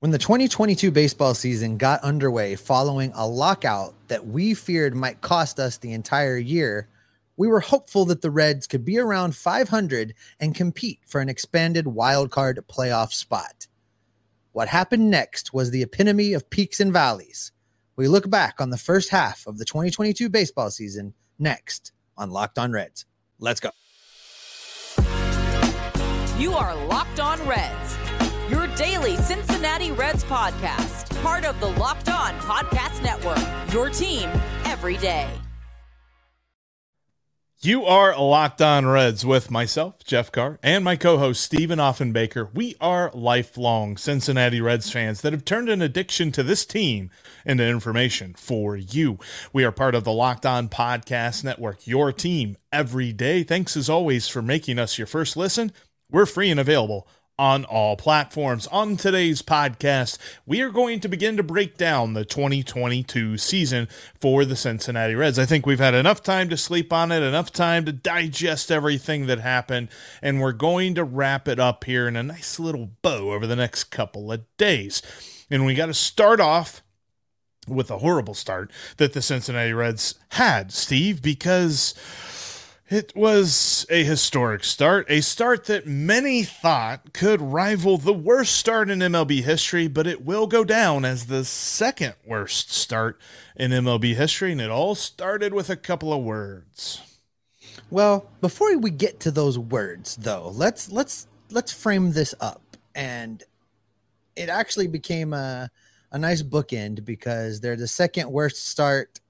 When the 2022 baseball season got underway following a lockout that we feared might cost us the entire year, we were hopeful that the Reds could be around 500 and compete for an expanded wildcard playoff spot. What happened next was the epitome of peaks and valleys. We look back on the first half of the 2022 baseball season next on Locked On Reds. Let's go. You are Locked On Reds your daily Cincinnati Reds podcast, part of the Locked On Podcast Network. Your team every day. You are Locked On Reds with myself, Jeff Carr, and my co host, Stephen Offenbaker. We are lifelong Cincinnati Reds fans that have turned an addiction to this team into information for you. We are part of the Locked On Podcast Network, your team every day. Thanks as always for making us your first listen. We're free and available on all platforms. On today's podcast, we are going to begin to break down the 2022 season for the Cincinnati Reds. I think we've had enough time to sleep on it, enough time to digest everything that happened, and we're going to wrap it up here in a nice little bow over the next couple of days. And we got to start off with a horrible start that the Cincinnati Reds had, Steve, because it was a historic start, a start that many thought could rival the worst start in MLB history, but it will go down as the second worst start in MLB history, and it all started with a couple of words. Well, before we get to those words though, let's let's let's frame this up. And it actually became a a nice bookend because they're the second worst start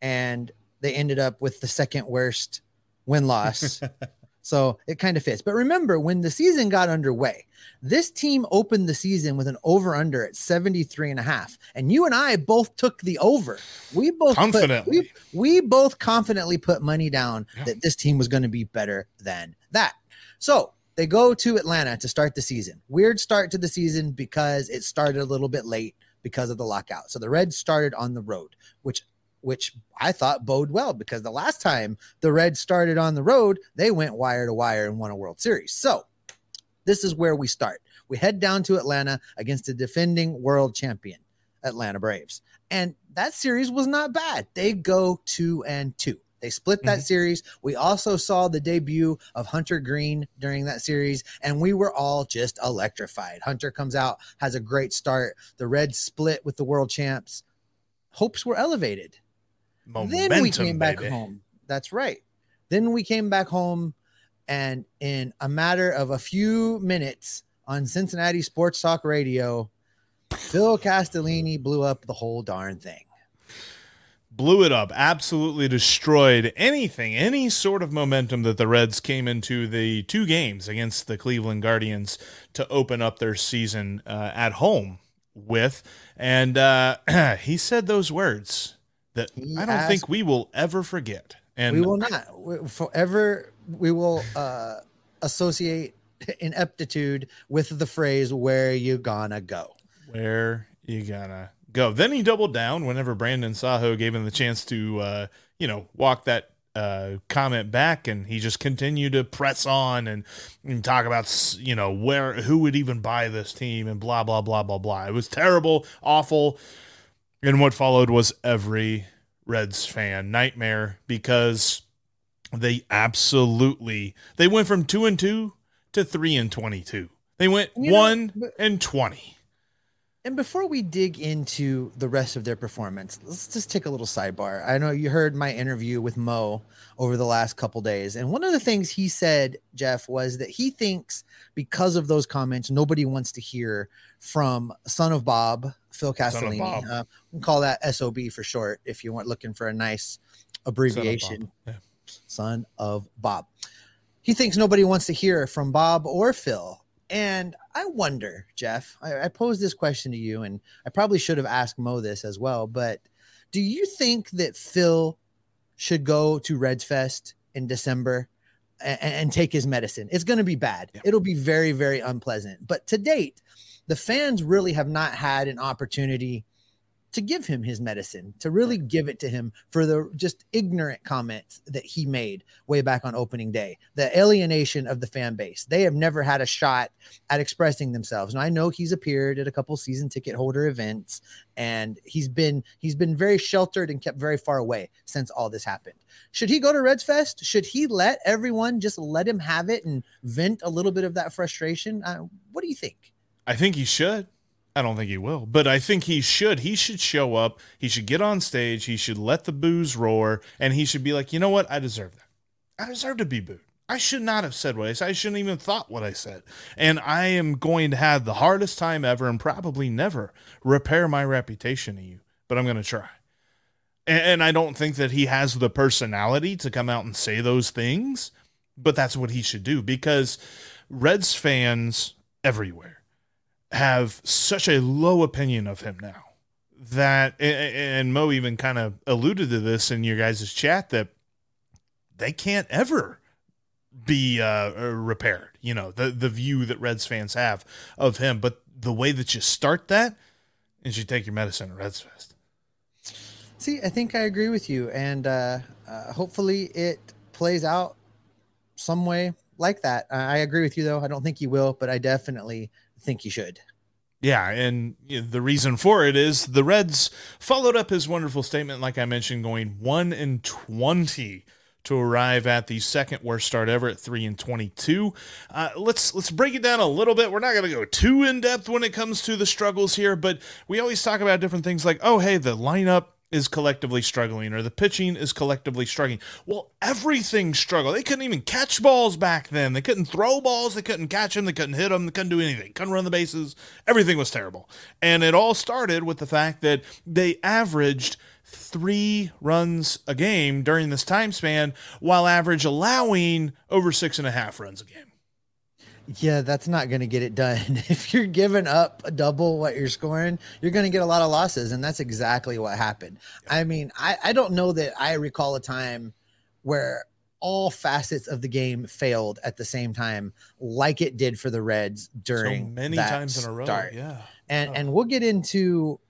and they ended up with the second worst win loss. so it kind of fits. But remember, when the season got underway, this team opened the season with an over under at 73 and a half. And you and I both took the over. We both confidently. Put, we, we both confidently put money down yeah. that this team was going to be better than that. So they go to Atlanta to start the season. Weird start to the season because it started a little bit late because of the lockout. So the Reds started on the road, which which I thought bode well because the last time the Reds started on the road, they went wire to wire and won a World Series. So this is where we start. We head down to Atlanta against the defending world champion, Atlanta Braves. And that series was not bad. They go two and two. They split that mm-hmm. series. We also saw the debut of Hunter Greene during that series, and we were all just electrified. Hunter comes out, has a great start. The Reds split with the world champs. Hopes were elevated. Momentum, then we came back baby. home. That's right. Then we came back home, and in a matter of a few minutes on Cincinnati Sports Talk Radio, Phil Castellini blew up the whole darn thing. Blew it up, absolutely destroyed anything, any sort of momentum that the Reds came into the two games against the Cleveland Guardians to open up their season uh, at home with. And uh, he said those words that he I don't asked, think we will ever forget. And we will not we, forever. We will uh, associate ineptitude with the phrase "Where you gonna go?" Where you gonna go? Then he doubled down whenever Brandon Saho gave him the chance to, uh, you know, walk that uh, comment back, and he just continued to press on and, and, talk about you know where who would even buy this team and blah blah blah blah blah. It was terrible, awful. And what followed was every Reds fan nightmare because they absolutely they went from 2 and 2 to 3 and 22. They went you 1 know, and 20. And before we dig into the rest of their performance, let's just take a little sidebar. I know you heard my interview with Mo over the last couple days, and one of the things he said, Jeff, was that he thinks because of those comments, nobody wants to hear from son of Bob, Phil Castellini. Bob. Uh, we can call that SOB for short if you weren't looking for a nice abbreviation. Son of. Yeah. Son of Bob. He thinks nobody wants to hear from Bob or Phil and I wonder, Jeff, I, I posed this question to you, and I probably should have asked Mo this as well. But do you think that Phil should go to Reds Fest in December and, and take his medicine? It's going to be bad. Yeah. It'll be very, very unpleasant. But to date, the fans really have not had an opportunity to give him his medicine, to really give it to him for the just ignorant comments that he made way back on opening day, the alienation of the fan base. They have never had a shot at expressing themselves. And I know he's appeared at a couple season ticket holder events and he's been he's been very sheltered and kept very far away since all this happened. Should he go to Reds Fest? Should he let everyone just let him have it and vent a little bit of that frustration? Uh, what do you think? I think he should. I don't think he will, but I think he should. He should show up. He should get on stage. He should let the boos roar, and he should be like, you know what? I deserve that. I deserve to be booed. I should not have said what I said. I shouldn't even thought what I said. And I am going to have the hardest time ever and probably never repair my reputation to you, but I'm going to try. And, and I don't think that he has the personality to come out and say those things, but that's what he should do because Reds fans everywhere have such a low opinion of him now that and Mo even kind of alluded to this in your guys' chat that they can't ever be uh, uh, repaired. You know the the view that Reds fans have of him, but the way that you start that is you take your medicine at Reds Fest. See, I think I agree with you, and uh, uh, hopefully it plays out some way like that. I agree with you, though. I don't think he will, but I definitely think he should. Yeah, and the reason for it is the Reds followed up his wonderful statement, like I mentioned, going one in twenty to arrive at the second worst start ever at three and twenty-two. Uh, let's let's break it down a little bit. We're not going to go too in depth when it comes to the struggles here, but we always talk about different things like, oh, hey, the lineup is collectively struggling or the pitching is collectively struggling. Well, everything struggled. They couldn't even catch balls back then. They couldn't throw balls. They couldn't catch them. They couldn't hit them. They couldn't do anything. Couldn't run the bases. Everything was terrible. And it all started with the fact that they averaged three runs a game during this time span while average allowing over six and a half runs a game. Yeah, that's not going to get it done. If you're giving up a double what you're scoring, you're going to get a lot of losses. And that's exactly what happened. I mean, I, I don't know that I recall a time where all facets of the game failed at the same time, like it did for the Reds during so many times in a row. Start. Yeah. And, oh. and we'll get into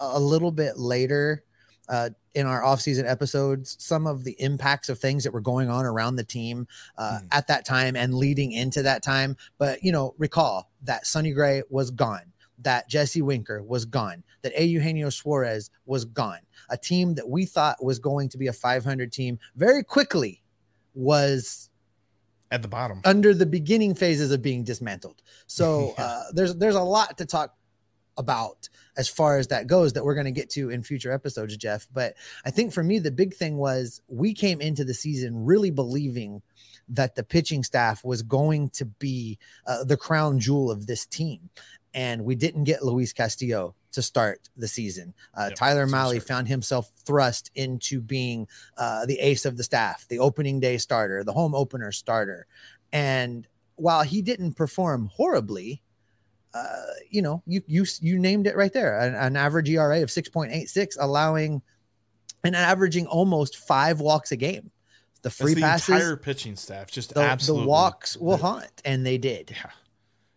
a little bit later uh, in our offseason episodes some of the impacts of things that were going on around the team uh, mm. at that time and leading into that time. But, you know, recall that Sonny Gray was gone, that Jesse Winker was gone, that A. Eugenio Suarez was gone. A team that we thought was going to be a 500 team very quickly was at the bottom under the beginning phases of being dismantled. So uh, there's there's a lot to talk about as far as that goes that we're going to get to in future episodes, Jeff. But I think for me, the big thing was we came into the season really believing that the pitching staff was going to be uh, the crown jewel of this team. And we didn't get Luis Castillo to start the season. Uh, yep, Tyler Mahle found himself thrust into being uh, the ace of the staff, the opening day starter, the home opener starter. And while he didn't perform horribly, uh, you know, you you you named it right there. An, an average ERA of 6.86, allowing and averaging almost five walks a game. The free the passes, entire pitching staff, just the, absolutely. The walks will haunt, and they did. Yeah,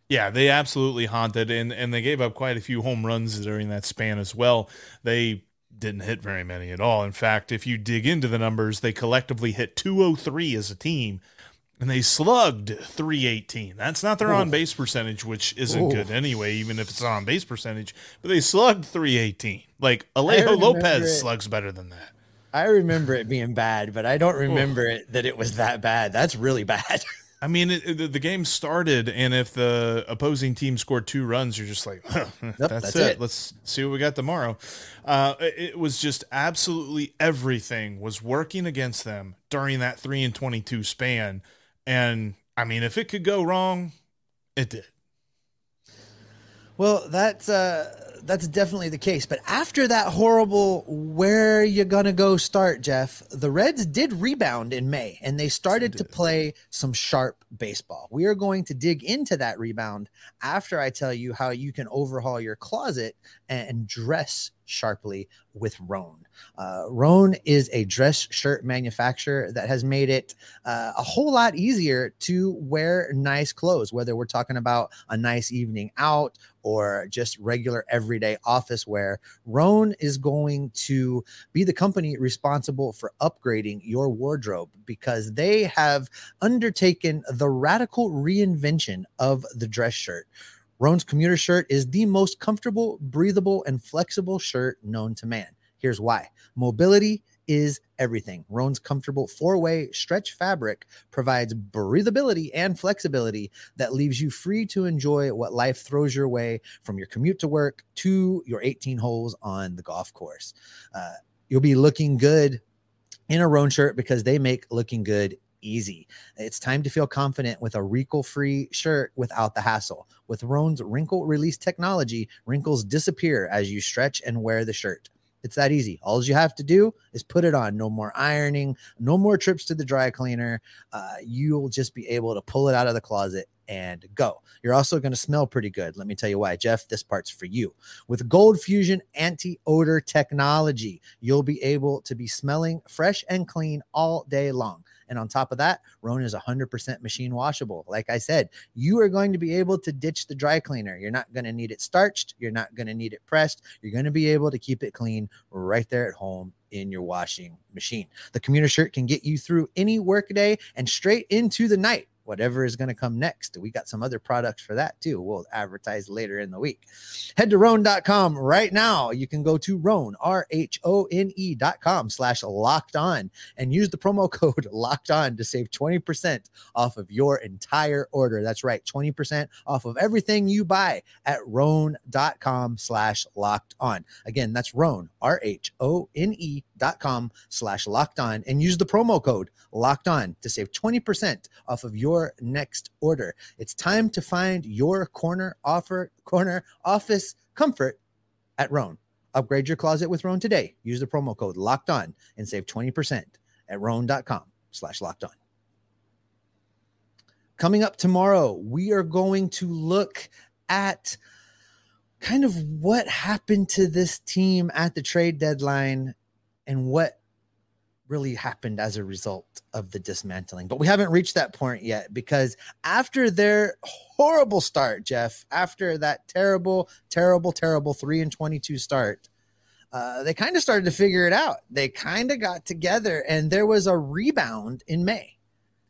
yeah, they absolutely haunted, and and they gave up quite a few home runs during that span as well. They didn't hit very many at all. In fact, if you dig into the numbers, they collectively hit 203 as a team and they slugged 318. That's not their on base percentage, which isn't Ooh. good anyway, even if it's on base percentage. But they slugged 318. Like Alejo Lopez it. slugs better than that. I remember it being bad, but I don't remember it that it was that bad. That's really bad. I mean, it, it, the game started, and if the opposing team scored two runs, you're just like, huh, yep, that's, that's it. it. Let's see what we got tomorrow. Uh, it was just absolutely everything was working against them during that three and twenty-two span and I mean, if it could go wrong, it did. Well, that's uh, that's definitely the case. But after that horrible, where you gonna go start, Jeff? The Reds did rebound in May, and they started to play some sharp baseball. We are going to dig into that rebound after I tell you how you can overhaul your closet and dress sharply with Rhone. Uh, Rhone is a dress shirt manufacturer that has made it uh, a whole lot easier to wear nice clothes, whether we're talking about a nice evening out or just regular everyday office wear. Rhone is going to be the company responsible for upgrading your wardrobe because they have undertaken the radical reinvention of the dress shirt. Rhone's commuter shirt is the most comfortable, breathable, and flexible shirt known to man. Here's why mobility is everything. Rhone's comfortable four way stretch fabric provides breathability and flexibility that leaves you free to enjoy what life throws your way from your commute to work to your 18 holes on the golf course. Uh, you'll be looking good in a Rhone shirt because they make looking good easy. It's time to feel confident with a wrinkle free shirt without the hassle. With Rhone's wrinkle release technology, wrinkles disappear as you stretch and wear the shirt. It's that easy. All you have to do is put it on. No more ironing, no more trips to the dry cleaner. Uh, you'll just be able to pull it out of the closet and go. You're also going to smell pretty good. Let me tell you why. Jeff, this part's for you. With Gold Fusion anti odor technology, you'll be able to be smelling fresh and clean all day long. And on top of that, Rhone is 100% machine washable. Like I said, you are going to be able to ditch the dry cleaner. You're not going to need it starched. You're not going to need it pressed. You're going to be able to keep it clean right there at home in your washing machine. The commuter shirt can get you through any workday and straight into the night whatever is going to come next. We got some other products for that too. We'll advertise later in the week. Head to Rhone.com right now. You can go to Rhone, R H O N E.com slash locked on and use the promo code locked on to save 20% off of your entire order. That's right, 20% off of everything you buy at Rhone.com slash locked on. Again, that's Rhone, R H O N E dot com slash locked on and use the promo code locked on to save 20% off of your next order. It's time to find your corner offer, corner office comfort at Rhone. Upgrade your closet with Rhone today. Use the promo code locked on and save 20% at Rhone.com slash locked on. Coming up tomorrow, we are going to look at kind of what happened to this team at the trade deadline and what really happened as a result of the dismantling. But we haven't reached that point yet because after their horrible start, Jeff, after that terrible, terrible, terrible 3 and 22 start, uh, they kind of started to figure it out. They kind of got together and there was a rebound in May.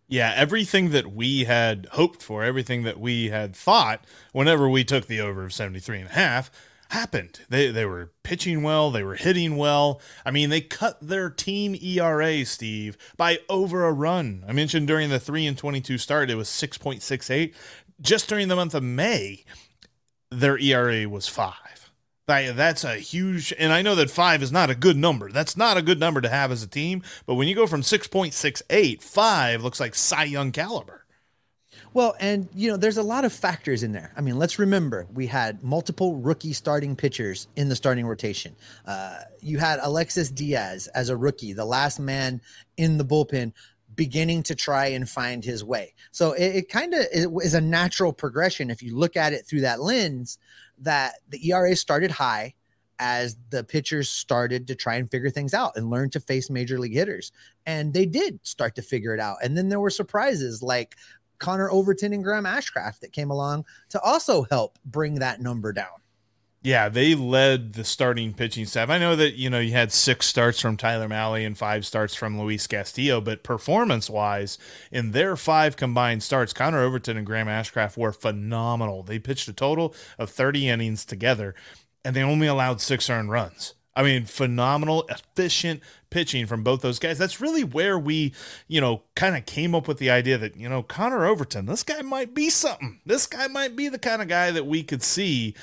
Yeah, everything that we had hoped for, everything that we had thought whenever we took the over of 73 and a half happened. They they were pitching well, they were hitting well. I mean, they cut their team ERA, Steve, by over a run. I mentioned during the 3 and 22 start it was 6.68. Just during the month of May, their ERA was 5. That's a huge, and I know that five is not a good number. That's not a good number to have as a team. But when you go from 6.68, five looks like Cy Young caliber. Well, and you know, there's a lot of factors in there. I mean, let's remember we had multiple rookie starting pitchers in the starting rotation. Uh, you had Alexis Diaz as a rookie, the last man in the bullpen, beginning to try and find his way. So it, it kind of is a natural progression if you look at it through that lens. That the ERA started high as the pitchers started to try and figure things out and learn to face major league hitters. And they did start to figure it out. And then there were surprises like Connor Overton and Graham Ashcraft that came along to also help bring that number down. Yeah, they led the starting pitching staff. I know that you know you had six starts from Tyler Mahle and five starts from Luis Castillo, but performance wise, in their five combined starts, Connor Overton and Graham Ashcraft were phenomenal. They pitched a total of 30 innings together, and they only allowed six earned runs. I mean, phenomenal, efficient pitching from both those guys. That's really where we, you know, kind of came up with the idea that, you know, Connor Overton, this guy might be something. This guy might be the kind of guy that we could see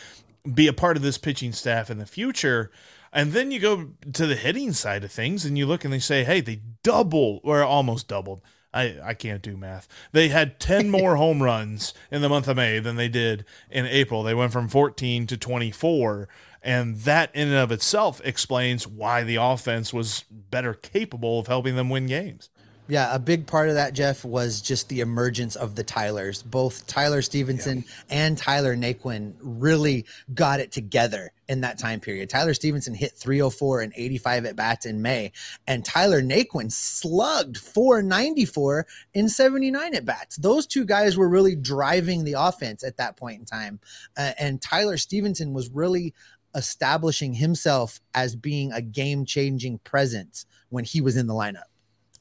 be a part of this pitching staff in the future. And then you go to the hitting side of things and you look and they say, hey, they double or almost doubled. I, I can't do math. They had 10 more home runs in the month of May than they did in April. They went from 14 to 24. And that in and of itself explains why the offense was better capable of helping them win games. Yeah, a big part of that, Jeff, was just the emergence of the Tylers. Both Tyler Stephenson yeah. and Tyler Naquin really got it together in that time period. Tyler Stephenson hit 304 and 85 at bats in May, and Tyler Naquin slugged 494 in 79 at bats. Those two guys were really driving the offense at that point in time. Uh, and Tyler Stephenson was really establishing himself as being a game changing presence when he was in the lineup.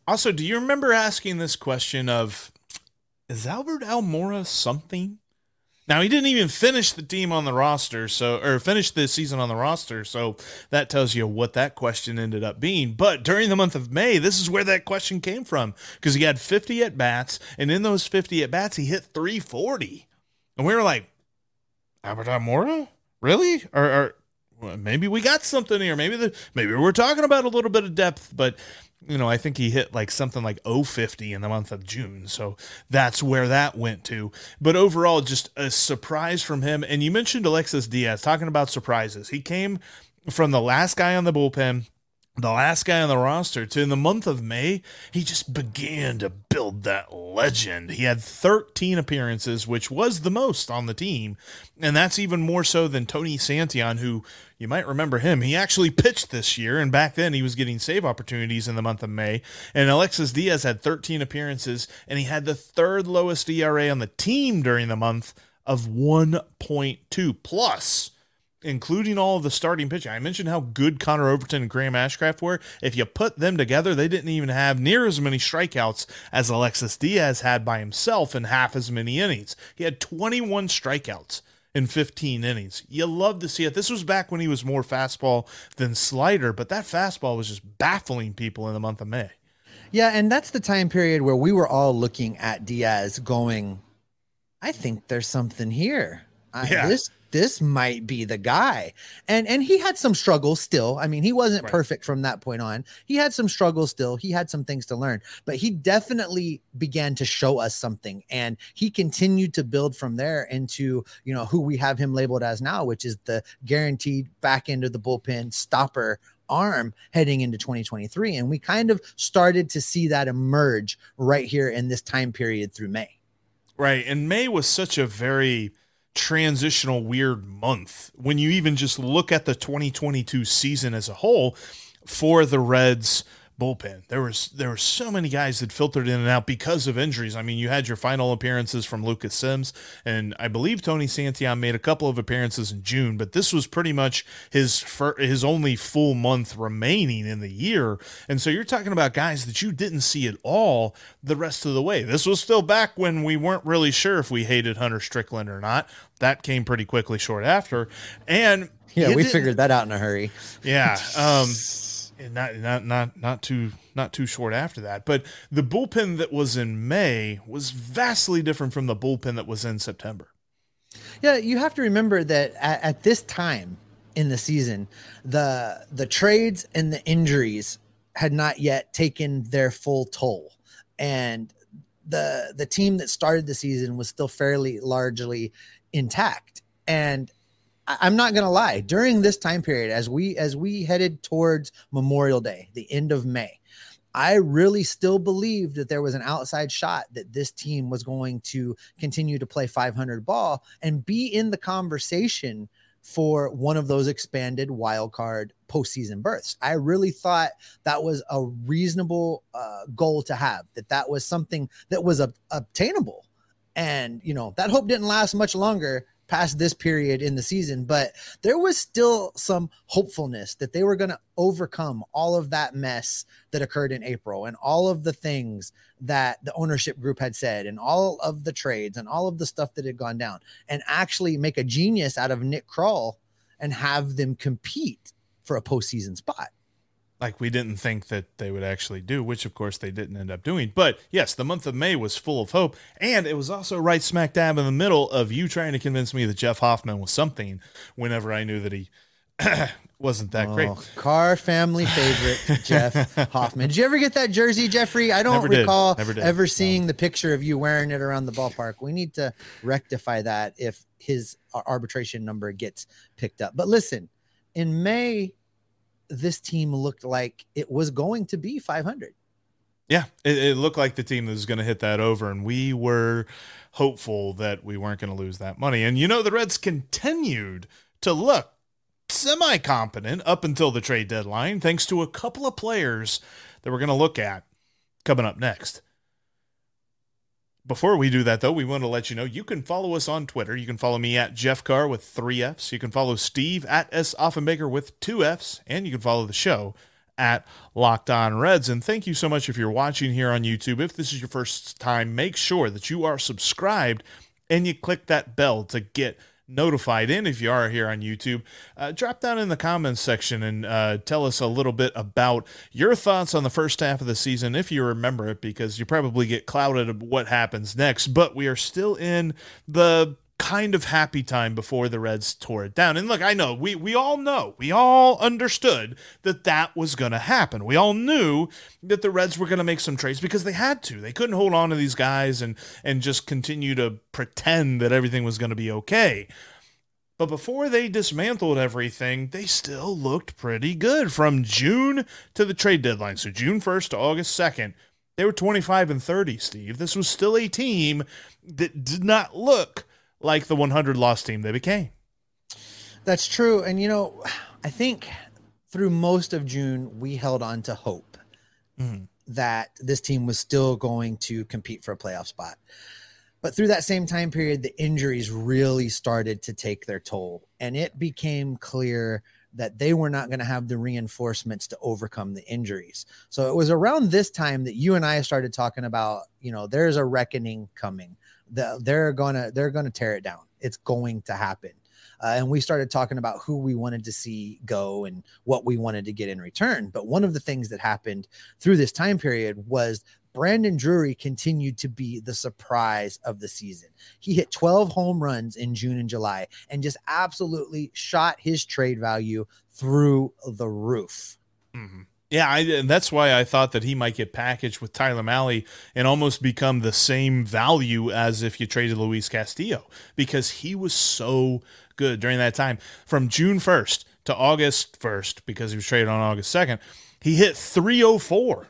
Also, do you remember asking this question of is Albert Almora something? Now he didn't even finish the team on the roster, so or finish the season on the roster, so that tells you what that question ended up being. But during the month of May, this is where that question came from because he had 50 at bats, and in those 50 at bats, he hit 340, and we were like, Albert Almora, really? Or, or maybe we got something here. Maybe the maybe we're talking about a little bit of depth, but you know, I think he hit like something like 050 in the month of June. So that's where that went to. But overall, just a surprise from him. And you mentioned Alexis Diaz talking about surprises. He came from the last guy on the bullpen the last guy on the roster to in the month of May, he just began to build that legend. He had 13 appearances, which was the most on the team. And that's even more so than Tony Santillan, who you might remember him. He actually pitched this year, and back then he was getting save opportunities in the month of May. And Alexis Diaz had 13 appearances, and he had the third lowest ERA on the team during the month of 1.2 plus including all of the starting pitching. I mentioned how good Connor Overton and Graham Ashcraft were. If you put them together, they didn't even have near as many strikeouts as Alexis Diaz had by himself in half as many innings. He had 21 strikeouts in 15 innings. You love to see it. This was back when he was more fastball than slider, but that fastball was just baffling people in the month of May. Yeah, and that's the time period where we were all looking at Diaz going, I think there's something here. Yeah. this this might be the guy. And and he had some struggles still. I mean, he wasn't right. perfect from that point on. He had some struggles still. He had some things to learn, but he definitely began to show us something and he continued to build from there into, you know, who we have him labeled as now, which is the guaranteed back end of the bullpen stopper arm heading into 2023 and we kind of started to see that emerge right here in this time period through May. Right. And May was such a very transitional weird month. When you even just look at the 2022 season as a whole for the Reds bullpen. There was there were so many guys that filtered in and out because of injuries. I mean, you had your final appearances from Lucas Sims, and I believe Tony Santillan made a couple of appearances in June, but this was pretty much his fir- his only full month remaining in the year. And so you're talking about guys that you didn't see at all the rest of the way. This was still back when we weren't really sure if we hated Hunter Strickland or not. That came pretty quickly short after, and yeah, we figured that out in a hurry. Yeah. Um, not not not not too not too short after that. But the bullpen that was in May was vastly different from the bullpen that was in September. Yeah, you have to remember that at, at this time in the season, the the trades and the injuries had not yet taken their full toll, and the the team that started the season was still fairly largely intact. And I'm not gonna lie. During this time period, as we as we headed towards Memorial Day, the end of May, I really still believed that there was an outside shot that this team was going to continue to play 500 ball and be in the conversation for one of those expanded wild card postseason berths. I really thought that was a reasonable uh, goal to have. That that was something that was obtainable, and you know that hope didn't last much longer past this period in the season, but there was still some hopefulness that they were going to overcome all of that mess that occurred in April and all of the things that the ownership group had said and all of the trades and all of the stuff that had gone down and actually make a genius out of Nick Krall and have them compete for a postseason spot like we didn't think that they would actually do, which of course they didn't end up doing. But yes, the month of May was full of hope, and it was also right smack dab in the middle of you trying to convince me that Jeff Hoffman was something. Whenever I knew that he wasn't that oh, great, car family favorite Jeff Hoffman. Did you ever get that jersey, Jeffrey? I don't Never recall ever seeing no. the picture of you wearing it around the ballpark. We need to rectify that if his arbitration number gets picked up. But listen, in May this team looked like it was going to be 500. Yeah, it, it looked like the team that was going to hit that over, and we were hopeful that we weren't going to lose that money. And you know, the Reds continued to look semi competent up until the trade deadline, thanks to a couple of players that we're going to look at coming up next. Before we do that, though, we want to let you know you can follow us on Twitter. You can follow me at Jeff Carr with three F's. You can follow Steve at S. Offenbaker with two F's. And you can follow the show at Locked On Reds. And thank you so much if you're watching here on YouTube. If this is your first time, make sure that you are subscribed and you click that bell to get notified in if you are here on YouTube. Uh, drop down in the comments section and uh, tell us a little bit about your thoughts on the first half of the season, if you remember it, because you probably get clouded of what happens next. But we are still in the kind of happy time before the Reds tore it down. And look, I know we we all know, we all understood that that was going to happen. We all knew that the Reds were going to make some trades because they had to. They couldn't hold on to these guys and and just continue to pretend that everything was going to be okay. But before they dismantled everything, they still looked pretty good from June to the trade deadline. So June 1st to August 2nd, they were 25 and 30, Steve. This was still a team that did not look like the 100 loss team they became. That's true. And, you know, I think through most of June, we held on to hope mm-hmm. that this team was still going to compete for a playoff spot. But through that same time period, the injuries really started to take their toll. And it became clear that they were not going to have the reinforcements to overcome the injuries. So it was around this time that you and I started talking about, you know, there's a reckoning coming the, they're gonna they're gonna tear it down. It's going to happen. Uh, and we started talking about who we wanted to see go and what we wanted to get in return. But one of the things that happened through this time period was Brandon Drury continued to be the surprise of the season. He hit 12 home runs in June and July and just absolutely shot his trade value through the roof. Mm-hmm. Yeah, I, and that's why I thought that he might get packaged with Tyler Mahle and almost become the same value as if you traded Luis Castillo because he was so good during that time. From June 1st to August 1st, because he was traded on August 2nd, he hit 304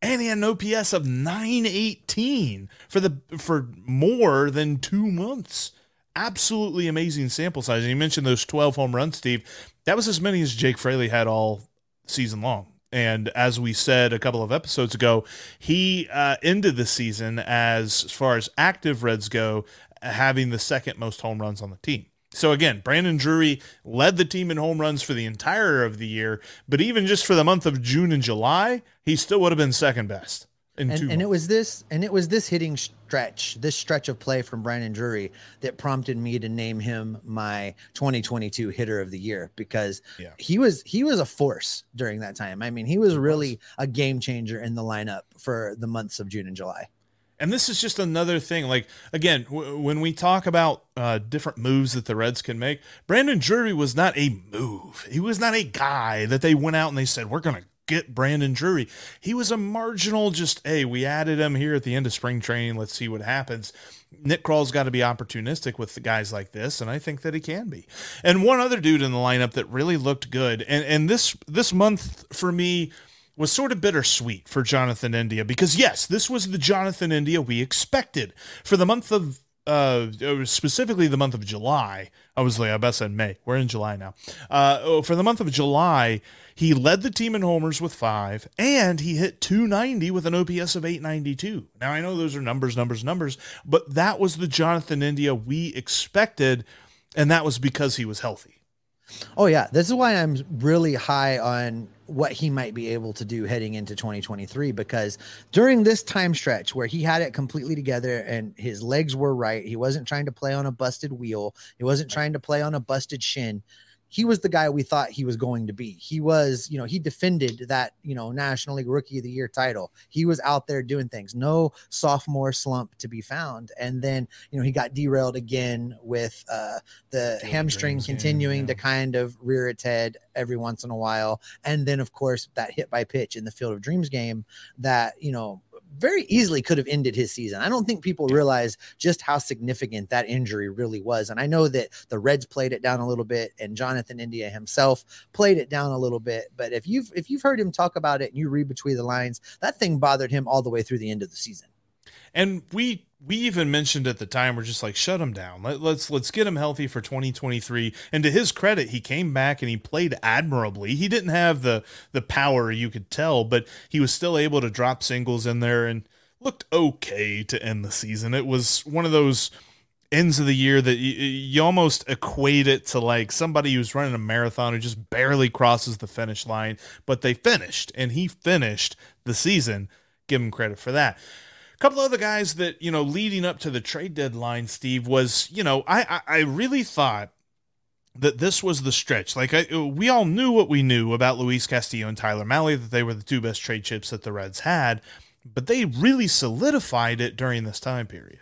and he had an OPS of 918 for the for more than two months. Absolutely amazing sample size. And you mentioned those 12 home runs, Steve. That was as many as Jake Fraley had all season long. And as we said a couple of episodes ago, he uh, ended the season as, as far as active Reds go, having the second most home runs on the team. So again, Brandon Drury led the team in home runs for the entire of the year, but even just for the month of June and July, he still would have been second best and, and it was this and it was this hitting stretch this stretch of play from brandon drury that prompted me to name him my 2022 hitter of the year because yeah. he was he was a force during that time. I mean he was really a game changer in the lineup for the months of june and july. And this is just another thing like again w- when we talk about uh, different moves that the reds can make brandon drury was not a move. He was not a guy that they went out and they said we're going to get Brandon Drury. He was a marginal, just, hey, we added him here at the end of spring training. Let's see what happens. Nick Krall's got to be opportunistic with the guys like this, and I think that he can be. And one other dude in the lineup that really looked good, and, and this this month for me was sort of bittersweet for Jonathan India because yes, this was the Jonathan India we expected for the month of uh specifically the month of July. I was like, I best said May. We're in July now. Uh, oh, for the month of July, he led the team in homers with five, and he hit 290 with an OPS of 892. Now, I know those are numbers, numbers, numbers, but that was the Jonathan India we expected, and that was because he was healthy. Oh, yeah. This is why I'm really high on what he might be able to do heading into 2023 because during this time stretch where he had it completely together and his legs were right, he wasn't trying to play on a busted wheel, he wasn't trying to play on a busted shin he was the guy we thought he was going to be. He was, you know, he defended that, you know, National League Rookie of the Year title. He was out there doing things. No sophomore slump to be found. And then, you know, he got derailed again with uh, the hamstring continuing game, yeah. to kind of rear its head every once in a while. And then, of course, that hit by pitch in the Field of Dreams game that, you know, very easily could have ended his season. I don't think people realize just how significant that injury really was. And I know that the Reds played it down a little bit and Jonathan India himself played it down a little bit. But if you've if you've heard him talk about it and you read between the lines, that thing bothered him all the way through the end of the season. And we we even mentioned at the time we're just like shut him down. Let, let's let's get him healthy for 2023. And to his credit, he came back and he played admirably. He didn't have the the power you could tell, but he was still able to drop singles in there and looked okay to end the season. It was one of those ends of the year that you, you almost equate it to like somebody who's running a marathon who just barely crosses the finish line, but they finished and he finished the season. Give him credit for that couple of other guys that you know leading up to the trade deadline steve was you know i i, I really thought that this was the stretch. Like I, we all knew what we knew about luis castillo and tyler mahle that they were the two best trade chips that the reds had but they really solidified it during this time period.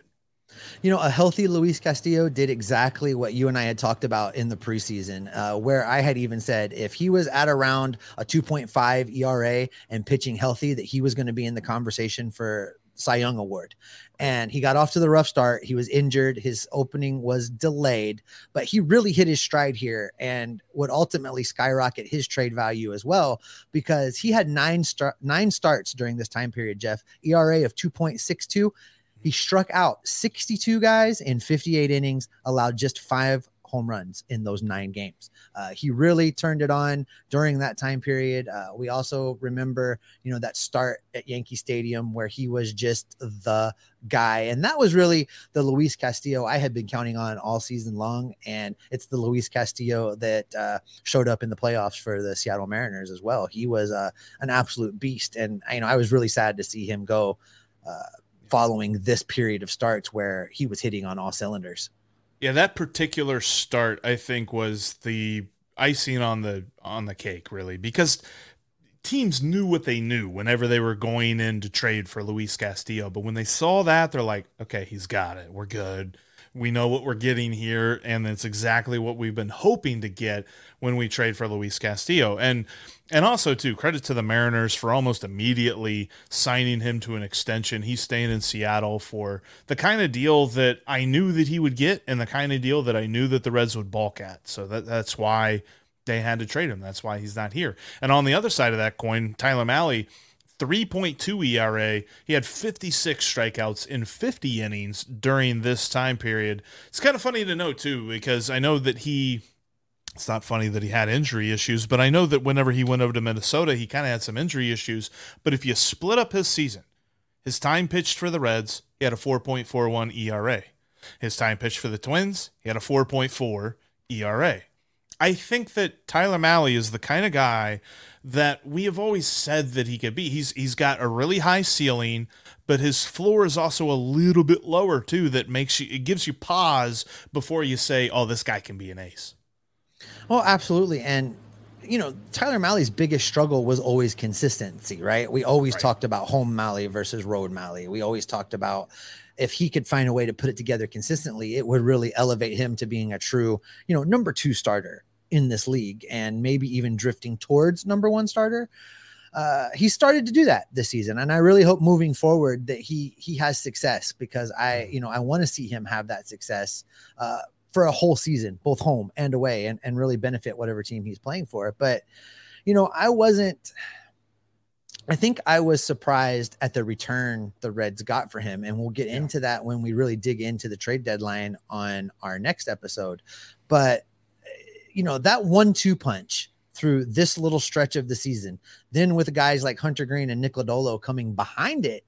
You know, a healthy Luis Castillo did exactly what you and I had talked about in the preseason, uh, where I had even said if he was at around a 2.5 ERA and pitching healthy, that he was going to be in the conversation for Cy Young Award. And he got off to the rough start. He was injured. His opening was delayed, but he really hit his stride here and would ultimately skyrocket his trade value as well because he had nine star- nine starts during this time period. Jeff ERA of two point six two. He struck out 62 guys in 58 innings, allowed just five home runs in those nine games. Uh, he really turned it on during that time period. Uh, we also remember, you know, that start at Yankee Stadium where he was just the guy. And that was really the Luis Castillo I had been counting on all season long. And it's the Luis Castillo that uh, showed up in the playoffs for the Seattle Mariners as well. He was uh, an absolute beast. And, you know, I was really sad to see him go uh, following this period of starts where he was hitting on all cylinders. Yeah, that particular start I think was the icing on the on the cake really because teams knew what they knew whenever they were going in to trade for Luis Castillo, but when they saw that they're like, okay, he's got it. We're good. We know what we're getting here and it's exactly what we've been hoping to get when we trade for Luis Castillo. And and also, too, credit to the Mariners for almost immediately signing him to an extension. He's staying in Seattle for the kind of deal that I knew that he would get and the kind of deal that I knew that the Reds would balk at. So that, that's why they had to trade him. That's why he's not here. And on the other side of that coin, Tyler Mahle, 3.2 ERA. He had 56 strikeouts in 50 innings during this time period. It's kind of funny to know, too, because I know that he it's not funny that he had injury issues, but I know that whenever he went over to Minnesota, he kind of had some injury issues. But if you split up his season, his time pitched for the Reds, he had a 4.41 ERA. His time pitched for the Twins, he had a 4.4 ERA. I think that Tyler Mahle is the kind of guy that we have always said that he could be. He's he's got a really high ceiling, but his floor is also a little bit lower too that makes you it gives you pause before you say, "Oh, this guy can be an ace." Oh, absolutely. And you know, Tyler Mahle's biggest struggle was always consistency, right? We always right. talked about home Mahle versus road Mahle. We always talked about if he could find a way to put it together consistently, it would really elevate him to being a true, you know, number two starter in this league and maybe even drifting towards number one starter. Uh, he started to do that this season, and I really hope moving forward that he he has success because I, mm. you know, I want to see him have that success. Uh, for a whole season, both home and away, and, and really benefit whatever team he's playing for. But, you know, I wasn't, I think I was surprised at the return the Reds got for him. And we'll get yeah. into that when we really dig into the trade deadline on our next episode. But, you know, that one two punch through this little stretch of the season, then with guys like Hunter Greene and Nick Lodolo coming behind it,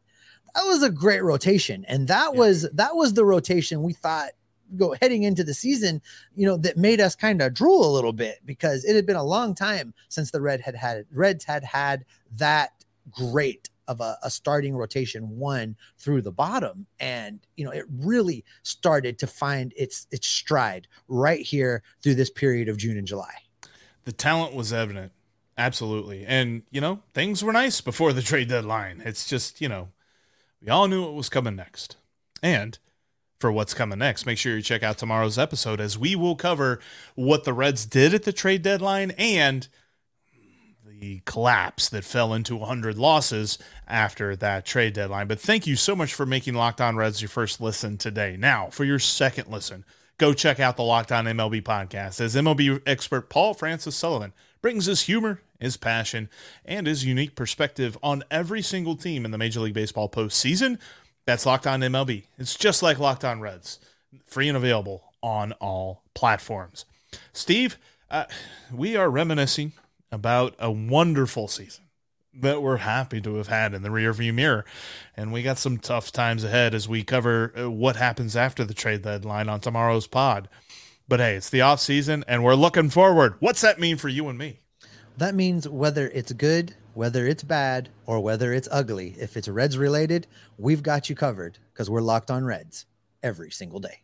that was a great rotation. And that yeah. was that was the rotation we thought go heading into the season, you know, that made us kind of drool a little bit because it had been a long time since the Red had had Reds had had that great of a, a, starting rotation one through the bottom. And you know it really started to find its its stride right here through this period of june and july. The talent was evident. Absolutely. And you know things were nice before the trade deadline. It's just you know we all knew what was coming next. And for what's coming next. Make sure you check out tomorrow's episode as we will cover what the Reds did at the trade deadline and collapse that fell into 100 losses after that trade deadline. But thank you so much for making Locked On Reds your first listen today. Now, for your second listen, go check out the Locked On MLB podcast as MLB expert Paul Francis Sullivan brings his humor, his passion, and his unique perspective on every single team in the Major League Baseball postseason. That's Locked On MLB. It's just like Locked On Reds, free and available on all platforms. Steve, uh, we are reminiscing about a wonderful season that we're happy to have had in the rearview mirror. And we got some tough times ahead as we cover uh, what happens after the trade deadline on tomorrow's pod. But hey, it's the off season and we're looking forward. What's that mean for you and me? That means whether it's good, whether it's bad, or whether it's ugly, if it's Reds related, we've got you covered because we're locked on Reds every single day.